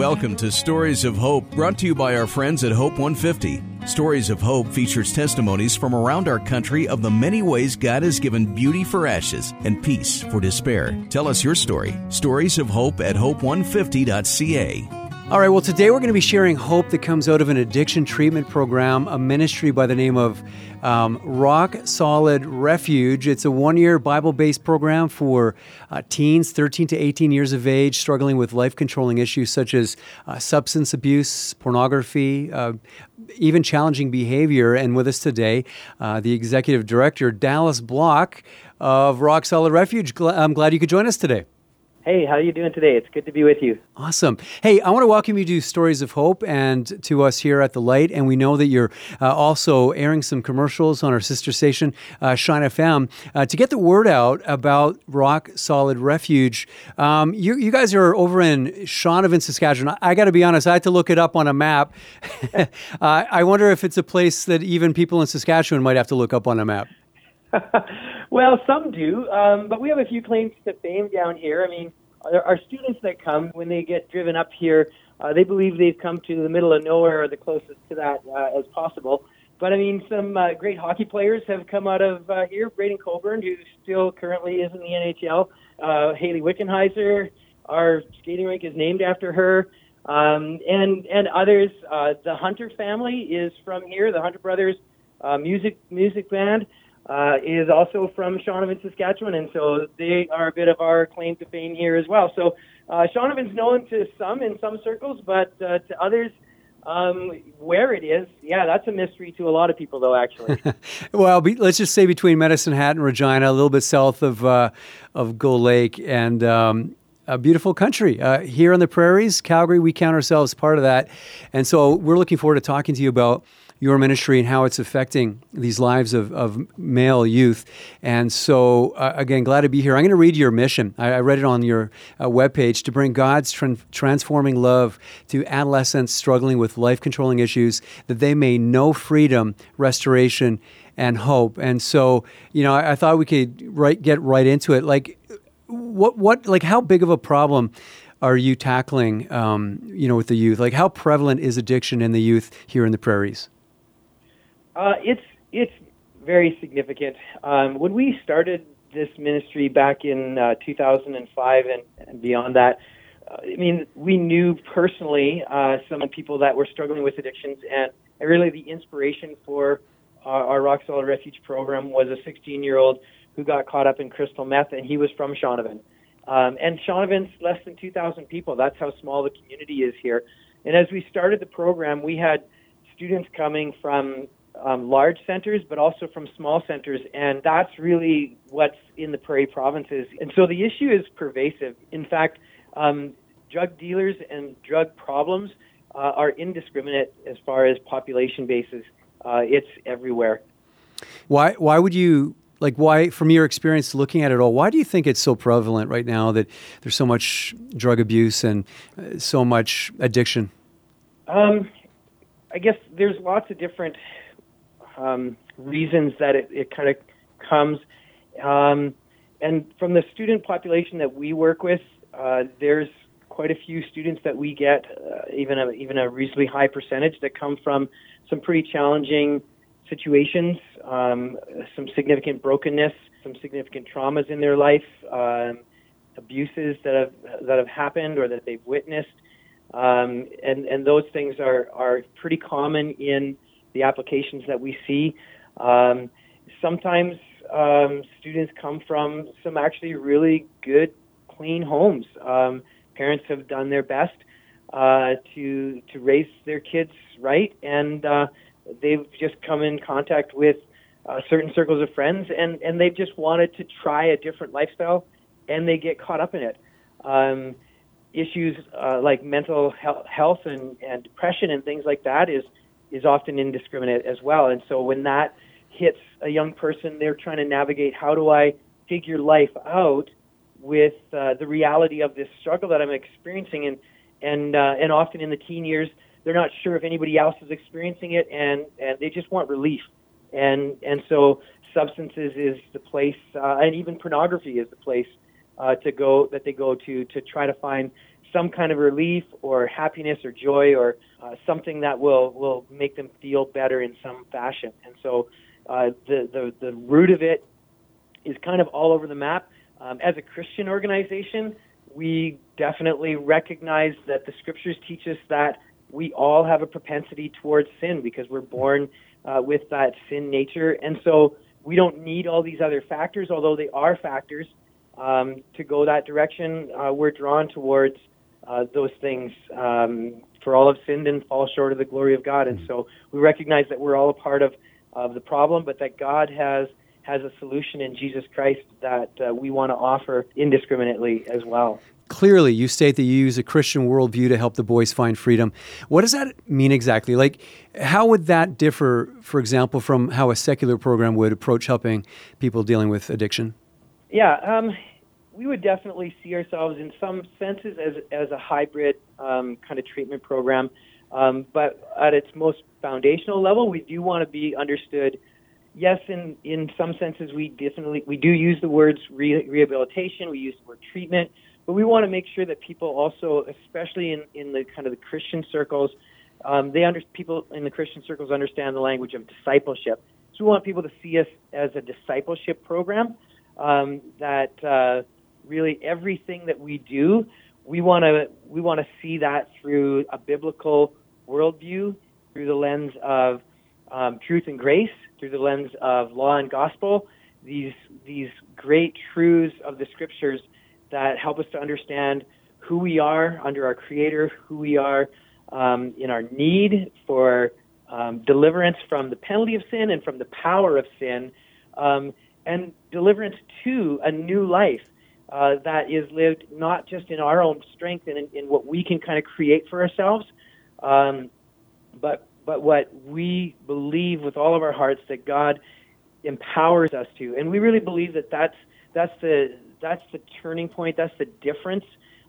Welcome to Stories of Hope, brought to you by our friends at Hope 150. Stories of Hope features testimonies from around our country of the many ways God has given beauty for ashes and peace for despair. Tell us your story. Stories of Hope at hope150.ca. All right, well, today we're going to be sharing hope that comes out of an addiction treatment program, a ministry by the name of um, Rock Solid Refuge. It's a one year Bible based program for uh, teens 13 to 18 years of age struggling with life controlling issues such as uh, substance abuse, pornography, uh, even challenging behavior. And with us today, uh, the executive director, Dallas Block of Rock Solid Refuge. I'm glad you could join us today. Hey, how are you doing today? It's good to be with you. Awesome. Hey, I want to welcome you to Stories of Hope and to us here at the Light. And we know that you're uh, also airing some commercials on our sister station, uh, Shine FM, uh, to get the word out about Rock Solid Refuge. Um, you, you, guys are over in Shaunavon, Saskatchewan. I, I got to be honest, I had to look it up on a map. Uh, I wonder if it's a place that even people in Saskatchewan might have to look up on a map. well, some do, um, but we have a few claims to fame down here. I mean, our, students that come when they get driven up here, uh, they believe they've come to the middle of nowhere or the closest to that uh, as possible. But I mean, some uh, great hockey players have come out of uh, here. Braydon Coburn, who still currently is in the NHL. Uh, Hayley Wickenheiser, our skating rink is named after her. Um, and and others. Uh, the Hunter family is from here. The Hunter brothers uh, music music band uh, is also from Shaunavon, Saskatchewan, and so they are a bit of our claim to fame here as well. So uh, Shaunavon's known to some in some circles, but uh, to others, um, where it is, yeah, that's a mystery to a lot of people, though. Actually, well, be, let's just say between Medicine Hat and Regina, a little bit south of uh, of Gull Lake, and um, a beautiful country uh, here on the prairies, Calgary. We count ourselves part of that, and so we're looking forward to talking to you about your ministry and how it's affecting these lives of, of male youth. And so, uh, again, glad to be here. I'm going to read your mission. I, I read it on your uh, webpage to bring God's tra- transforming love to adolescents struggling with life controlling issues that they may know freedom, restoration, and hope. And so, you know, I, I thought we could right, get right into it. Like, what, what, like, how big of a problem? are you tackling, um, you know, with the youth? Like, how prevalent is addiction in the youth here in the prairies? Uh, it's it's very significant. Um, when we started this ministry back in uh, 2005 and, and beyond that, uh, I mean, we knew personally uh, some people that were struggling with addictions, and, really the inspiration for our, our Rock Solid Refuge program was a 16-year-old who got caught up in crystal meth, and he was from Shaunavon. Um, and Shaunavon's less than 2,000 people. That's how small the community is here. And as we started the program, we had students coming from um, large centers, but also from small centers, and that's really what's in the prairie provinces. And so the issue is pervasive. In fact, um, drug dealers and drug problems uh, are indiscriminate as far as population bases. Uh, it's everywhere. Why? Why would you like? Why, from your experience looking at it all, why do you think it's so prevalent right now that there's so much drug abuse and uh, so much addiction? Um, I guess there's lots of different um, reasons that it, it kind of comes. Um, and from the student population that we work with, uh, there's quite a few students that we get, uh, even a even a reasonably high percentage that come from some pretty challenging situations, um, some significant brokenness, some significant traumas in their life, um, abuses that have that have happened or that they've witnessed, um, and and those things are are pretty common in the applications that we see. Um, sometimes um, students come from some actually really good, clean homes. Um, parents have done their best uh, to to raise their kids right, and uh, they've just come in contact with uh, certain circles of friends, and and they've just wanted to try a different lifestyle, and they get caught up in it. Um, issues uh, like mental health and, and depression and things like that is is often indiscriminate as well. And so when that hits a young person, they're trying to navigate how do I figure life out with uh, the reality of this struggle that I'm experiencing, and and uh, and often in the teen years, they're not sure if anybody else is experiencing it, and and they just want relief, and and so substances is the place, uh, and even pornography is the place uh, to go that they go to to try to find some kind of relief or happiness or joy or uh, something that will will make them feel better in some fashion. And so uh, the, the the root of it is kind of all over the map. Um, as a Christian organization, we definitely recognize that the scriptures teach us that we all have a propensity towards sin because we're born uh, with that sin nature, and so we don't need all these other factors, although they are factors um, to go that direction. Uh, we're drawn towards uh, those things. Um, for all have sinned and fall short of the glory of God, and so we recognize that we're all a part of of the problem, but that God has has a solution in Jesus Christ that uh, we want to offer indiscriminately as well. Clearly, you state that you use a Christian worldview to help the boys find freedom. What does that mean exactly? Like, how would that differ, for example, from how a secular program would approach helping people dealing with addiction? Yeah, um, we would definitely see ourselves in some senses as, as a hybrid um, kind of treatment program. Um, but at its most foundational level, we do want to be understood yes, in in some senses, we definitely we do use the words re- rehabilitation. We use the word treatment, but we want to make sure that people also, especially in in the kind of the Christian circles, um, they under people in the Christian circles understand the language of discipleship. So we want people to see us as a discipleship program um, that uh, really everything that we do, we want to we want to see that through a biblical worldview, through the lens of um, truth and grace, through the lens of law and gospel, these these great truths of the scriptures that help us to understand who we are under our Creator, who we are um, in our need for um, deliverance from the penalty of sin and from the power of sin, um, and deliverance to a new life uh, that is lived not just in our own strength and in, in what we can kind of create for ourselves, um, but but what we believe with all of our hearts that God empowers us to, and we really believe that that's that's the that's the turning point. That's the difference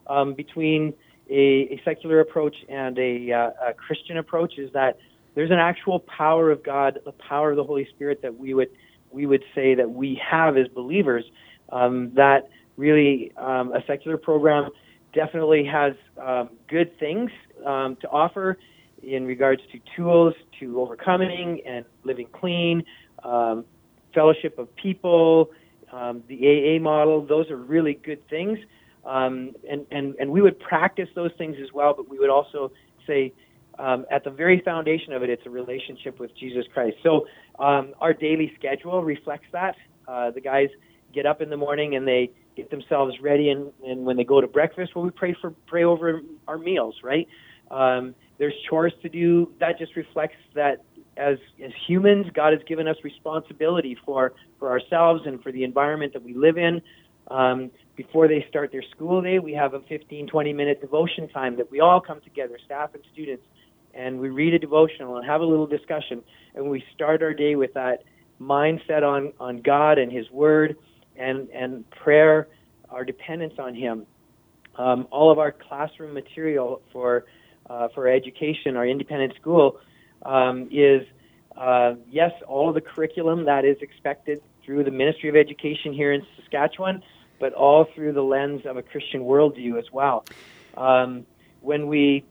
um, between a, a, secular approach and a, uh, a, Christian approach. Is that there's an actual power of God, the power of the Holy Spirit that we would we would say that we have as believers. Um, that really um, a secular program definitely has um, good things um, to offer in regards to tools to overcoming and living clean, um, fellowship of people, um, the AA model. Those are really good things. Um, and, and, and we would practice those things as well, but we would also say um, at the very foundation of it, it's a relationship with Jesus Christ. So um, our daily schedule reflects that. Uh, the guys get up in the morning and they get themselves ready, and, and when they go to breakfast, well, we pray for pray over our meals, right? Um, there's chores to do. That just reflects that as as humans, God has given us responsibility for for ourselves and for the environment that we live in. Um, before they start their school day, we have a 15, 20 minute devotion time that we all come together, staff and students, and we read a devotional and have a little discussion. And we start our day with that mindset on, on God and His Word and, and prayer, our dependence on Him. Um, all of our classroom material for uh, for education, our independent school, um, is uh, yes, all of the curriculum that is expected through the Ministry of Education here in Saskatchewan, but all through the lens of a Christian worldview as well. Um, when we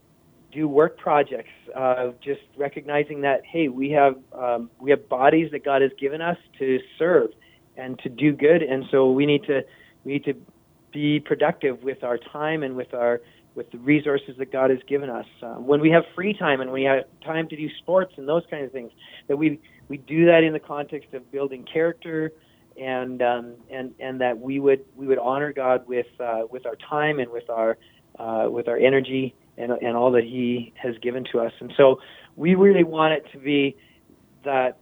do work projects, uh, just recognizing that hey, we have um, we have bodies that God has given us to serve and to do good, and so we need to we need to be productive with our time and with our with the resources that God has given us. Uh, when we have free time and we have time to do sports and those kind of things, that we we do that in the context of building character, and um, and and that we would we would honor God with uh, with our time and with our uh, with our energy and and all that He has given to us. And so we really want it to be that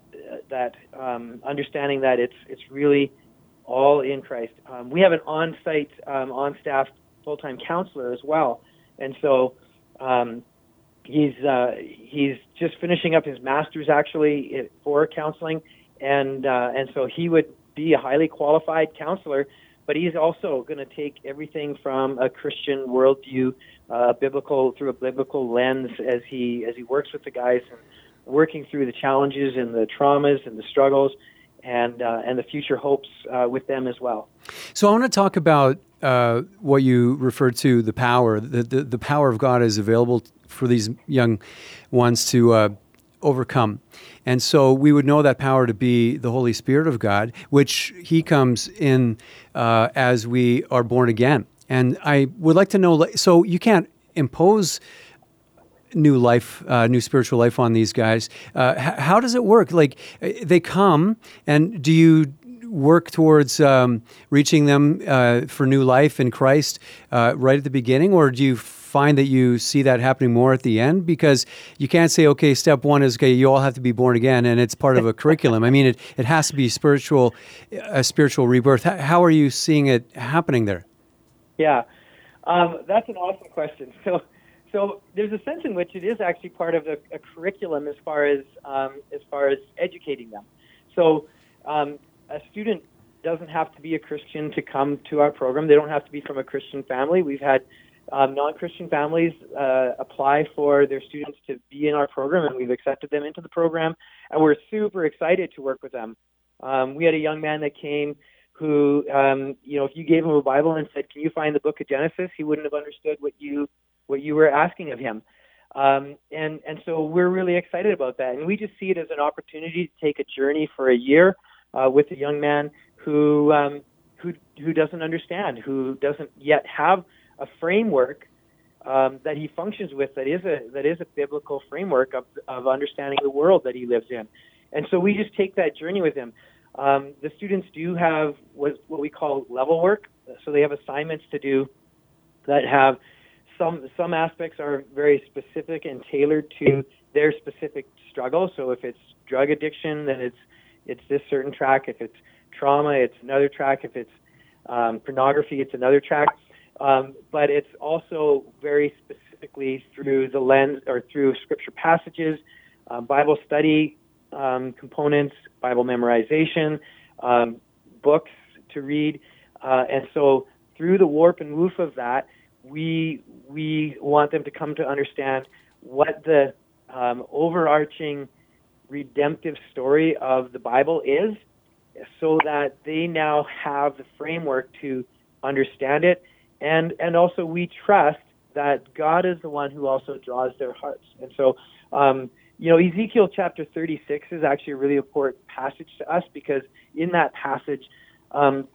that um, understanding that it's it's really all in Christ. Um, we have an on-site, um, on-staff full-time counselor as well, and so um, he's uh, he's just finishing up his master's actually for counseling, and uh, and so he would be a highly qualified counselor, but he's also going to take everything from a Christian worldview, uh, biblical through a biblical lens as he as he works with the guys and working through the challenges and the traumas and the struggles and uh, and the future hopes uh, with them as well. So I want to talk about uh, what you referred to the power. The, the, the power of God is available for these young ones to uh, overcome. And so we would know that power to be the Holy Spirit of God, which He comes in uh, as we are born again. And I would like to know so you can't impose new life, uh, new spiritual life on these guys. Uh, h- how does it work? Like they come, and do you work towards um, reaching them uh, for new life in Christ uh, right at the beginning, or do you find that you see that happening more at the end? Because you can't say, okay, step one is okay, you all have to be born again, and it's part of a curriculum. I mean, it, it has to be spiritual, a spiritual rebirth. How are you seeing it happening there? Yeah, um, that's an awesome question. So so there's a sense in which it is actually part of a, a curriculum as far as um, as far as educating them. So um, a student doesn't have to be a Christian to come to our program. They don't have to be from a Christian family. We've had um, non-Christian families uh, apply for their students to be in our program, and we've accepted them into the program. And we're super excited to work with them. Um, we had a young man that came who, um, you know, if you gave him a Bible and said, "Can you find the Book of Genesis?" he wouldn't have understood what you what you were asking of him. Um, and and so we're really excited about that, and we just see it as an opportunity to take a journey for a year uh, with a young man who um, who who doesn't understand, who doesn't yet have a framework um, that he functions with that is a that is a biblical framework of of understanding the world that he lives in, and so we just take that journey with him. Um, the students do have what what we call level work, so they have assignments to do that have some some aspects are very specific and tailored to their specific struggle. So if it's drug addiction, then it's it's this certain track. If it's trauma, it's another track. If it's um, pornography, it's another track. Um, but it's also very specifically through the lens or through scripture passages, uh, Bible study um, components, Bible memorization, um, books to read, uh, and so through the warp and woof of that, we we want them to come to understand what the um, overarching redemptive story of the Bible is, so that they now have the framework to understand it, and and also we trust that God is the one who also draws their hearts, and so. Um, you know, Ezekiel chapter 36 is actually a really important passage to us because in that passage, um,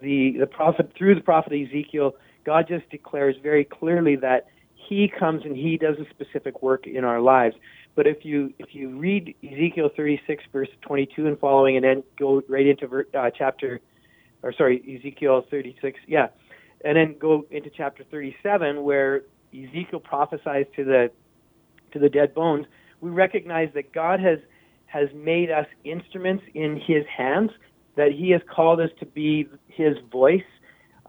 the the prophet through the prophet Ezekiel God just declares very clearly that He comes and He does a specific work in our lives. But if you if you read Ezekiel 36 verse 22 and following, and then go right into uh, chapter, or sorry, Ezekiel 36, yeah, and then go into chapter 37 where Ezekiel prophesies to the to the dead bones, we recognize that God has has made us instruments in His hands, that He has called us to be His voice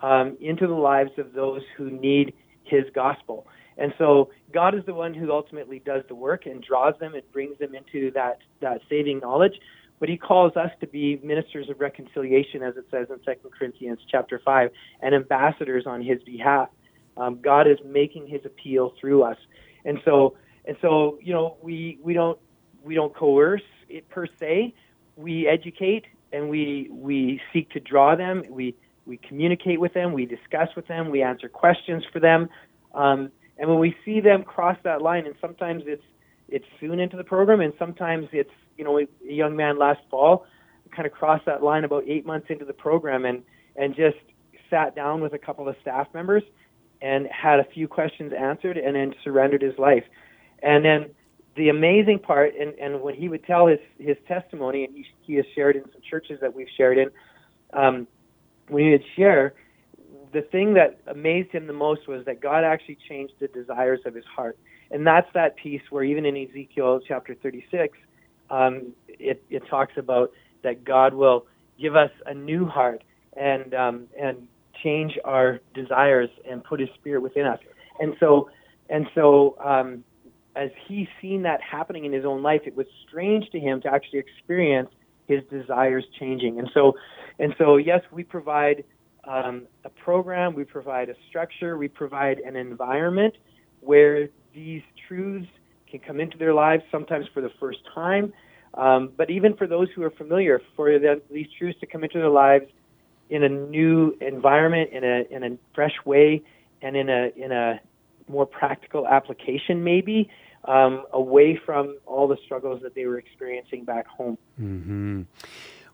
um, into the lives of those who need His gospel. And so God is the one who ultimately does the work and draws them and brings them into that, that saving knowledge. But he calls us to be ministers of reconciliation, as it says in 2 Corinthians chapter 5, and ambassadors on his behalf. Um, God is making his appeal through us. And so, and so, you know, we, we don't, we don't coerce it per se. We educate and we, we seek to draw them. We, we communicate with them, we discuss with them, we answer questions for them. Um, and when we see them cross that line, and sometimes it's it's soon into the program, and sometimes it's you know a young man last fall kind of crossed that line about eight months into the program, and and just sat down with a couple of staff members and had a few questions answered, and then surrendered his life. And then the amazing part, and, and when he would tell his his testimony, and he, he has shared in some churches that we've shared in, um, when he would share, the thing that amazed him the most was that God actually changed the desires of his heart. And that's that piece where even in Ezekiel chapter 36, um, it, it talks about that God will give us a new heart and um, and change our desires and put His Spirit within us. And so and so um, as he's seen that happening in his own life, it was strange to him to actually experience his desires changing. And so, and so, yes, we provide um, a program, we provide a structure, we provide an environment where these truths can come into their lives, sometimes for the first time, Um, but even for those who are familiar, for the, these truths to come into their lives in a new environment, in a in a fresh way, and in a in a more practical application, maybe um, away from all the struggles that they were experiencing back home. Mm-hmm.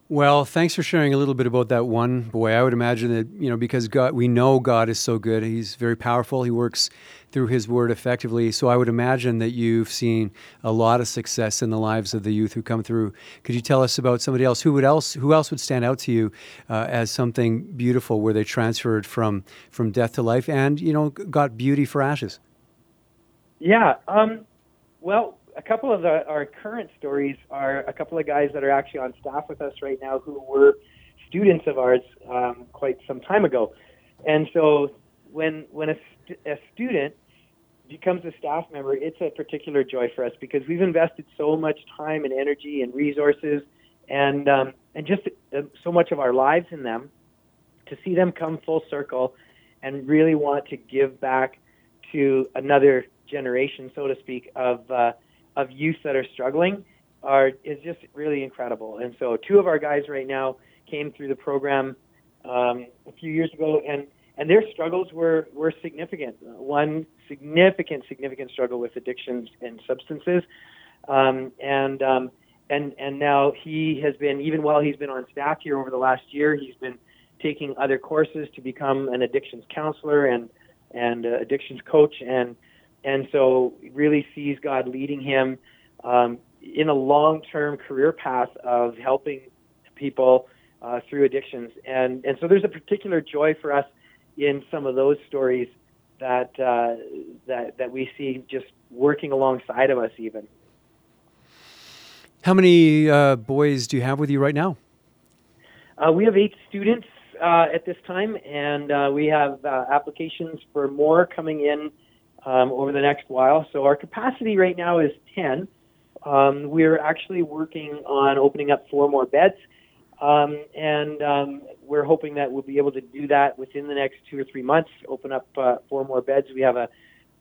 Well, thanks for sharing a little bit about that one boy. I would imagine that, you know, because God, we know God is so good. He's very powerful. He works through his word effectively. So I would imagine that you've seen a lot of success in the lives of the youth who come through. Could you tell us about somebody else? Who would else who else would stand out to you uh, as something beautiful where they transferred from from death to life and, you know, got beauty for ashes? Yeah, um, well, a couple of the, our current stories are a couple of guys that are actually on staff with us right now who were students of ours um, quite some time ago. And so when when a, st- a student becomes a staff member, it's a particular joy for us because we've invested so much time and energy and resources and um, and just uh, so much of our lives in them to see them come full circle and really want to give back to another generation, so to speak, of uh, of youth that are struggling are is just really incredible. And so two of our guys right now came through the program um, a few years ago, and and their struggles were were significant. One significant significant struggle with addictions and substances, um, and um, and and now he has been even while he's been on staff here over the last year, he's been taking other courses to become an addictions counselor and and uh, addictions coach and and so really sees God leading him um, in a long-term career path of helping people uh, through addictions. And and so there's a particular joy for us in some of those stories that uh, that that we see just working alongside of us even. How many uh, boys do you have with you right now? Uh, we have eight students uh, at this time, and uh, we have uh, applications for more coming in um, over the next while. So our capacity right now is 10. Um, we're actually working on opening up four more beds, um, and um, we're hoping that we'll be able to do that within the next two or three months. Open up uh, four more beds. We have a,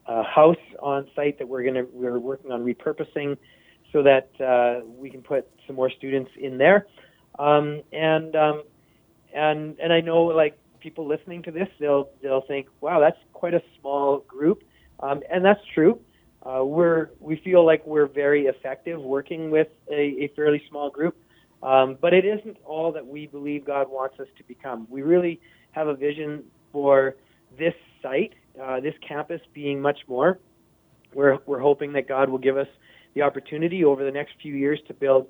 a house on site that we're gonna we're working on repurposing so that uh, we can put some more students in there. Um, and um, and and I know like people listening to this, they'll they'll think, wow, that's quite a small group. Um, and that's true. Uh, we're we feel like we're very effective working with a, a fairly small group, um, but it isn't all that we believe God wants us to become. We really have a vision for this site, uh, this campus, being much more. We're we're hoping that God will give us the opportunity over the next few years to build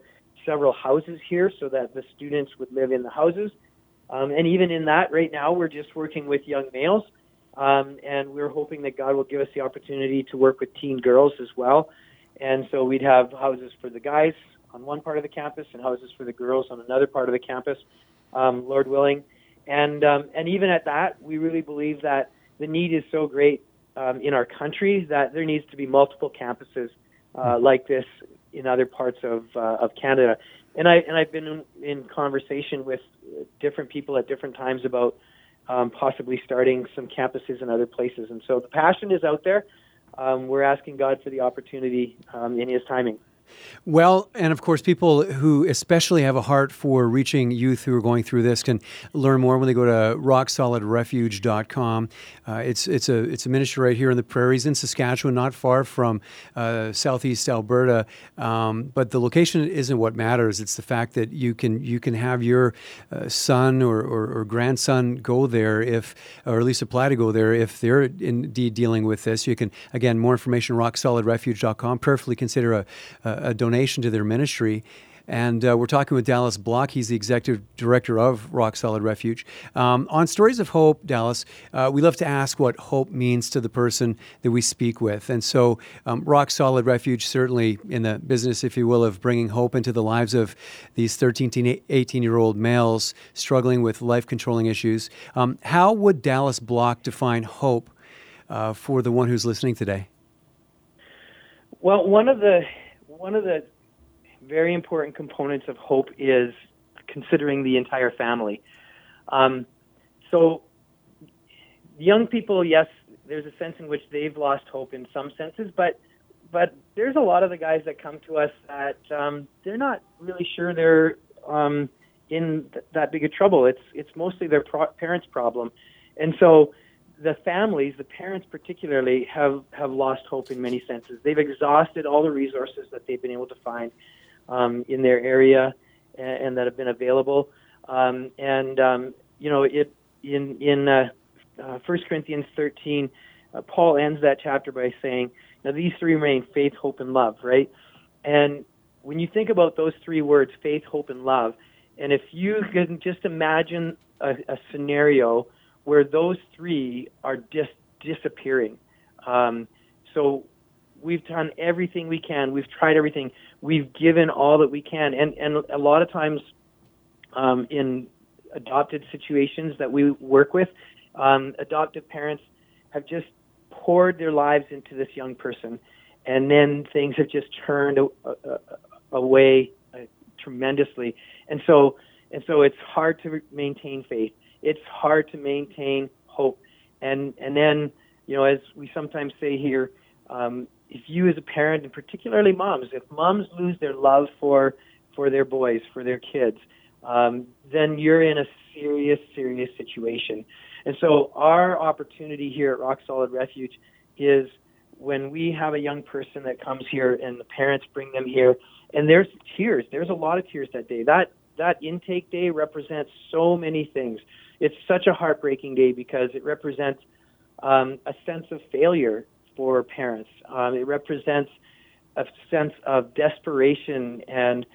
several houses here, so that the students would live in the houses. Um, and even in that, right now, we're just working with young males um, and we're hoping that God will give us the opportunity to work with teen girls as well. And so we'd have houses for the guys on one part of the campus and houses for the girls on another part of the campus, um, Lord willing. And um, and even at that, we really believe that the need is so great um, in our country that there needs to be multiple campuses uh, like this in other parts of uh, of Canada. And I and I've been in, in conversation with different people at different times about um, possibly starting some campuses in other places. And so the passion is out there. Um, we're asking God for the opportunity um, in His timing. Well, and of course, people who especially have a heart for reaching youth who are going through this can learn more when they go to rocksolidrefuge.com. Uh, it's it's a it's a ministry right here in the prairies in Saskatchewan, not far from uh, southeast Alberta. Um, but the location isn't what matters. It's the fact that you can you can have your uh, son or, or, or, grandson go there if, or at least apply to go there if they're indeed dealing with this. You can again more information rocksolidrefuge.com. Prayerfully consider a, a a donation to their ministry. And uh, we're talking with Dallas Block. He's the executive director of Rock Solid Refuge. Um, on Stories of Hope, Dallas, uh, we love to ask what hope means to the person that we speak with. And so, um, Rock Solid Refuge, certainly in the business, if you will, of bringing hope into the lives of these 13 to 18 year old males struggling with life controlling issues. Um, how would Dallas Block define hope uh, for the one who's listening today? Well, one of the one of the very important components of hope is considering the entire family. Um, so, young people, yes, there's a sense in which they've lost hope in some senses, but but there's a lot of the guys that come to us that um, they're not really sure they're um, in th- that big of trouble. It's it's mostly their pro- parents' problem, and so the families, the parents particularly, have have lost hope in many senses. They've exhausted all the resources that they've been able to find um, in their area and, and that have been available. Um, and um, you know, it in in uh, uh, 1 Corinthians 13, uh, Paul ends that chapter by saying, "Now these three remain: faith, hope, and love." Right? And when you think about those three words, faith, hope, and love, and if you can just imagine a, a scenario where those three are just disappearing. Um, so we've done everything we can. We've tried everything. We've given all that we can, and and a lot of times, um, in adopted situations that we work with, um, adoptive parents have just poured their lives into this young person, and then things have just turned a, a, a, away uh, tremendously, and so and so it's hard to maintain faith. It's hard to maintain hope, and and then you know as we sometimes say here. Um, if you as a parent and particularly moms if moms lose their love for for their boys for their kids um, then you're in a serious serious situation and so our opportunity here at rock solid refuge is when we have a young person that comes here and the parents bring them here and there's tears there's a lot of tears that day that that intake day represents so many things it's such a heartbreaking day because it represents um, a sense of failure for parents. Um, it represents a sense of desperation and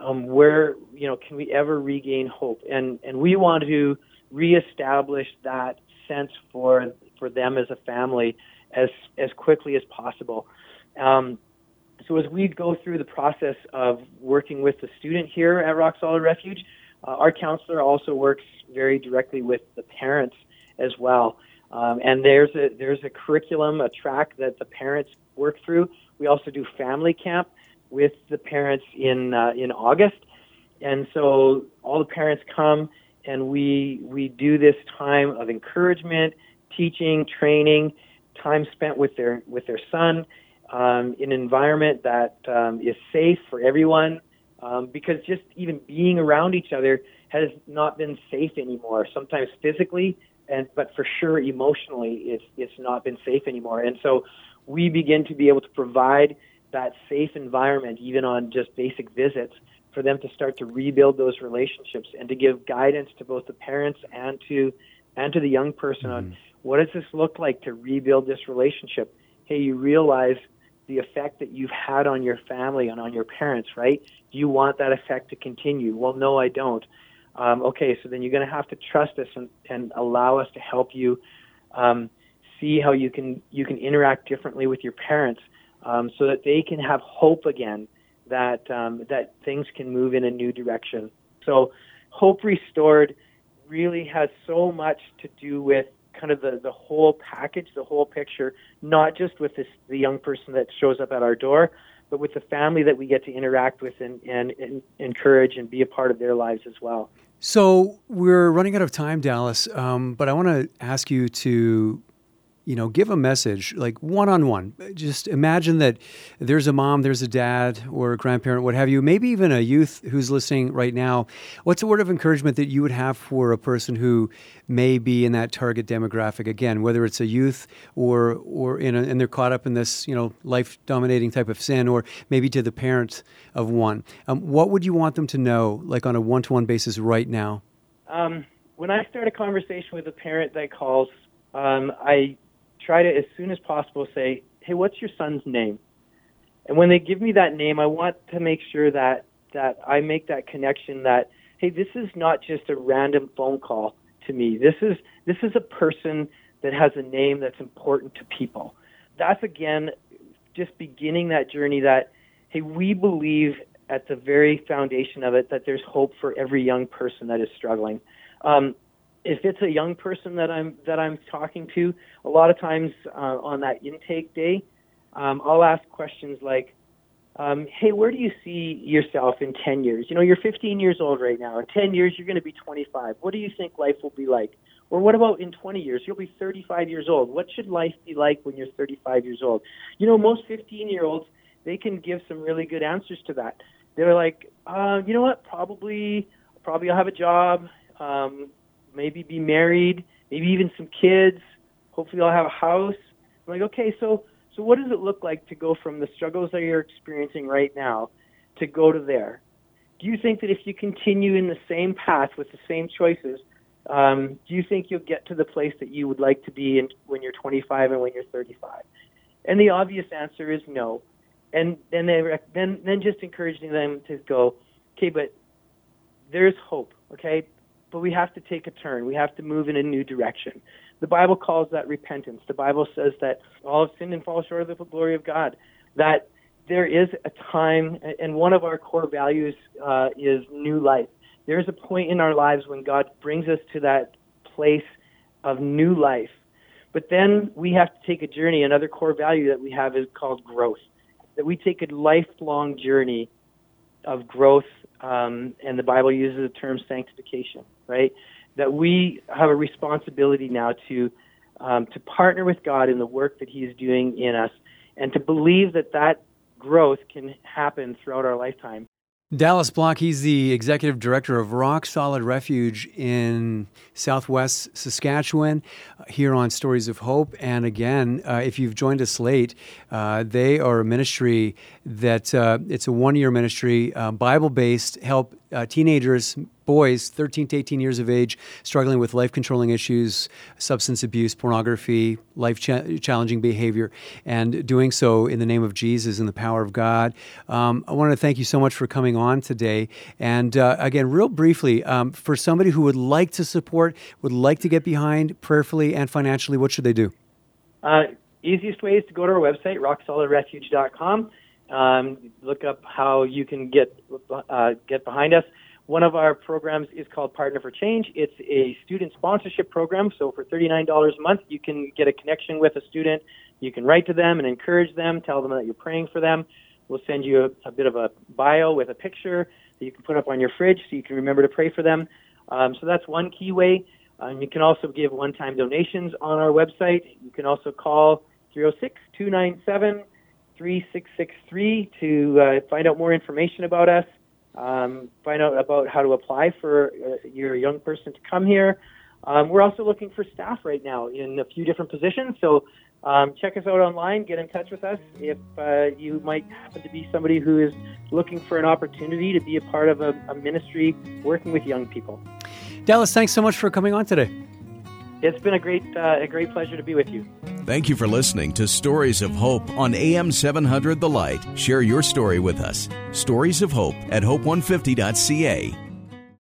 um, where you know can we ever regain hope? And and we want to reestablish that sense for for them as a family as as quickly as possible. Um, so as we go through the process of working with the student here at Rock Solid Refuge, uh, our counselor also works very directly with the parents as well. Um, and there's a there's a curriculum, a track that the parents work through. We also do family camp with the parents in uh, in August, and so all the parents come and we we do this time of encouragement, teaching, training, time spent with their with their son um, an environment that um, is safe for everyone. Um, because just even being around each other has not been safe anymore. Sometimes physically, and but for sure emotionally it's it's not been safe anymore and so we begin to be able to provide that safe environment even on just basic visits for them to start to rebuild those relationships and to give guidance to both the parents and to and to the young person mm-hmm. on what does this look like to rebuild this relationship hey you realize the effect that you've had on your family and on your parents right? Do you want that effect to continue? Well no i don't. Um, okay, so then you're going to have to trust us and, and allow us to help you um, see how you can you can interact differently with your parents, um, so that they can have hope again that um, that things can move in a new direction. So, hope restored really has so much to do with kind of the, the whole package, the whole picture, not just with this, the young person that shows up at our door, but with the family that we get to interact with and, and, and encourage and be a part of their lives as well. So we're running out of time, Dallas, um, but I want to ask you to you know, give a message like one on one. Just imagine that there's a mom, there's a dad, or a grandparent, what have you, maybe even a youth who's listening right now. What's a word of encouragement that you would have for a person who may be in that target demographic again, whether it's a youth or or in a, and they're caught up in this, you know, life dominating type of sin, or maybe to the parent of one. Um, what would you want them to know, like on a one to one basis right now? Um, when I start a conversation with a parent that calls, um, I try to, as soon as possible, say, hey, what's your son's name? And when they give me that name, I want to make sure that, that I make that connection that, hey, this is not just a random phone call to me. This is, this is a person that has a name that's important to people. That's, again, just beginning that journey that, hey, we believe at the very foundation of it that there's hope for every young person that is struggling. Um, if it's a young person that I'm that I'm talking to, a lot of times uh, on that intake day, um, I'll ask questions like, um, "Hey, where do you see yourself in 10 years? You know, you're 15 years old right now. In 10 years, you're going to be 25. What do you think life will be like? Or what about in 20 years? You'll be 35 years old. What should life be like when you're 35 years old? You know, most 15 year olds, they can give some really good answers to that. They're like, uh, you know what? Probably, probably I'll have a job, um, maybe be married, maybe even some kids. Hopefully, I'll have a house. I'm like, okay, so so what does it look like to go from the struggles that you're experiencing right now to go to there? Do you think that if you continue in the same path with the same choices, um, do you think you'll get to the place that you would like to be in, when you're 25 and when you're 35? And the obvious answer is no. And then they then then just encouraging them to go, okay, but there's hope, okay, but we have to take a turn. We have to move in a new direction. The Bible calls that repentance. The Bible says that all have sinned and fall short of the glory of God. That there is a time, and one of our core values uh, is new life there's a point in our lives when God brings us to that place of new life. But then we have to take a journey. Another core value that we have is called growth. That we take a lifelong journey of growth, um, and the Bible uses the term sanctification, right? That we have a responsibility now to um, to partner with God in the work that He is doing in us, and to believe that that growth can happen throughout our lifetime. Dallas Block, he's the executive director of Rock Solid Refuge in southwest Saskatchewan, uh, here on Stories of Hope. And again, uh, if you've joined us late, uh, they are a ministry that uh, it's a one year ministry, uh, Bible based, help uh, teenagers boys, 13 to 18 years of age, struggling with life controlling issues, substance abuse, pornography, life cha- challenging behavior, and doing so in the name of Jesus and the power of God. Um, I want to thank you so much for coming on today. And uh, again, real briefly, um, for somebody who would like to support, would like to get behind prayerfully and financially, what should they do? Uh, easiest way is to go to our website, rocksolidrefuge.com. Um, look up how you can get uh, get behind us. One of our programs is called Partner for Change. It's a student sponsorship program. So for $39 a month, you can get a connection with a student. You can write to them and encourage them, tell them that you're praying for them. We'll send you a, a bit of a bio with a picture that you can put up on your fridge so you can remember to pray for them. Um, so that's one key way. Um, you can also give one-time donations on our website. You can also call 306 297 3663 to uh, find out more information about us um, find out about how to apply for uh, your young person to come here. Um, we're also looking for staff right now in a few different positions. So um, check us out online, get in touch with us if uh, you might happen to be somebody who is looking for an opportunity to be a part of a, a ministry working with young people. Dallas, thanks so much for coming on today. It's been a great, uh, a great pleasure to be with you. Thank you for listening to Stories of Hope on AM 700 The Light. Share your story with us. Stories of Hope at hope150.ca.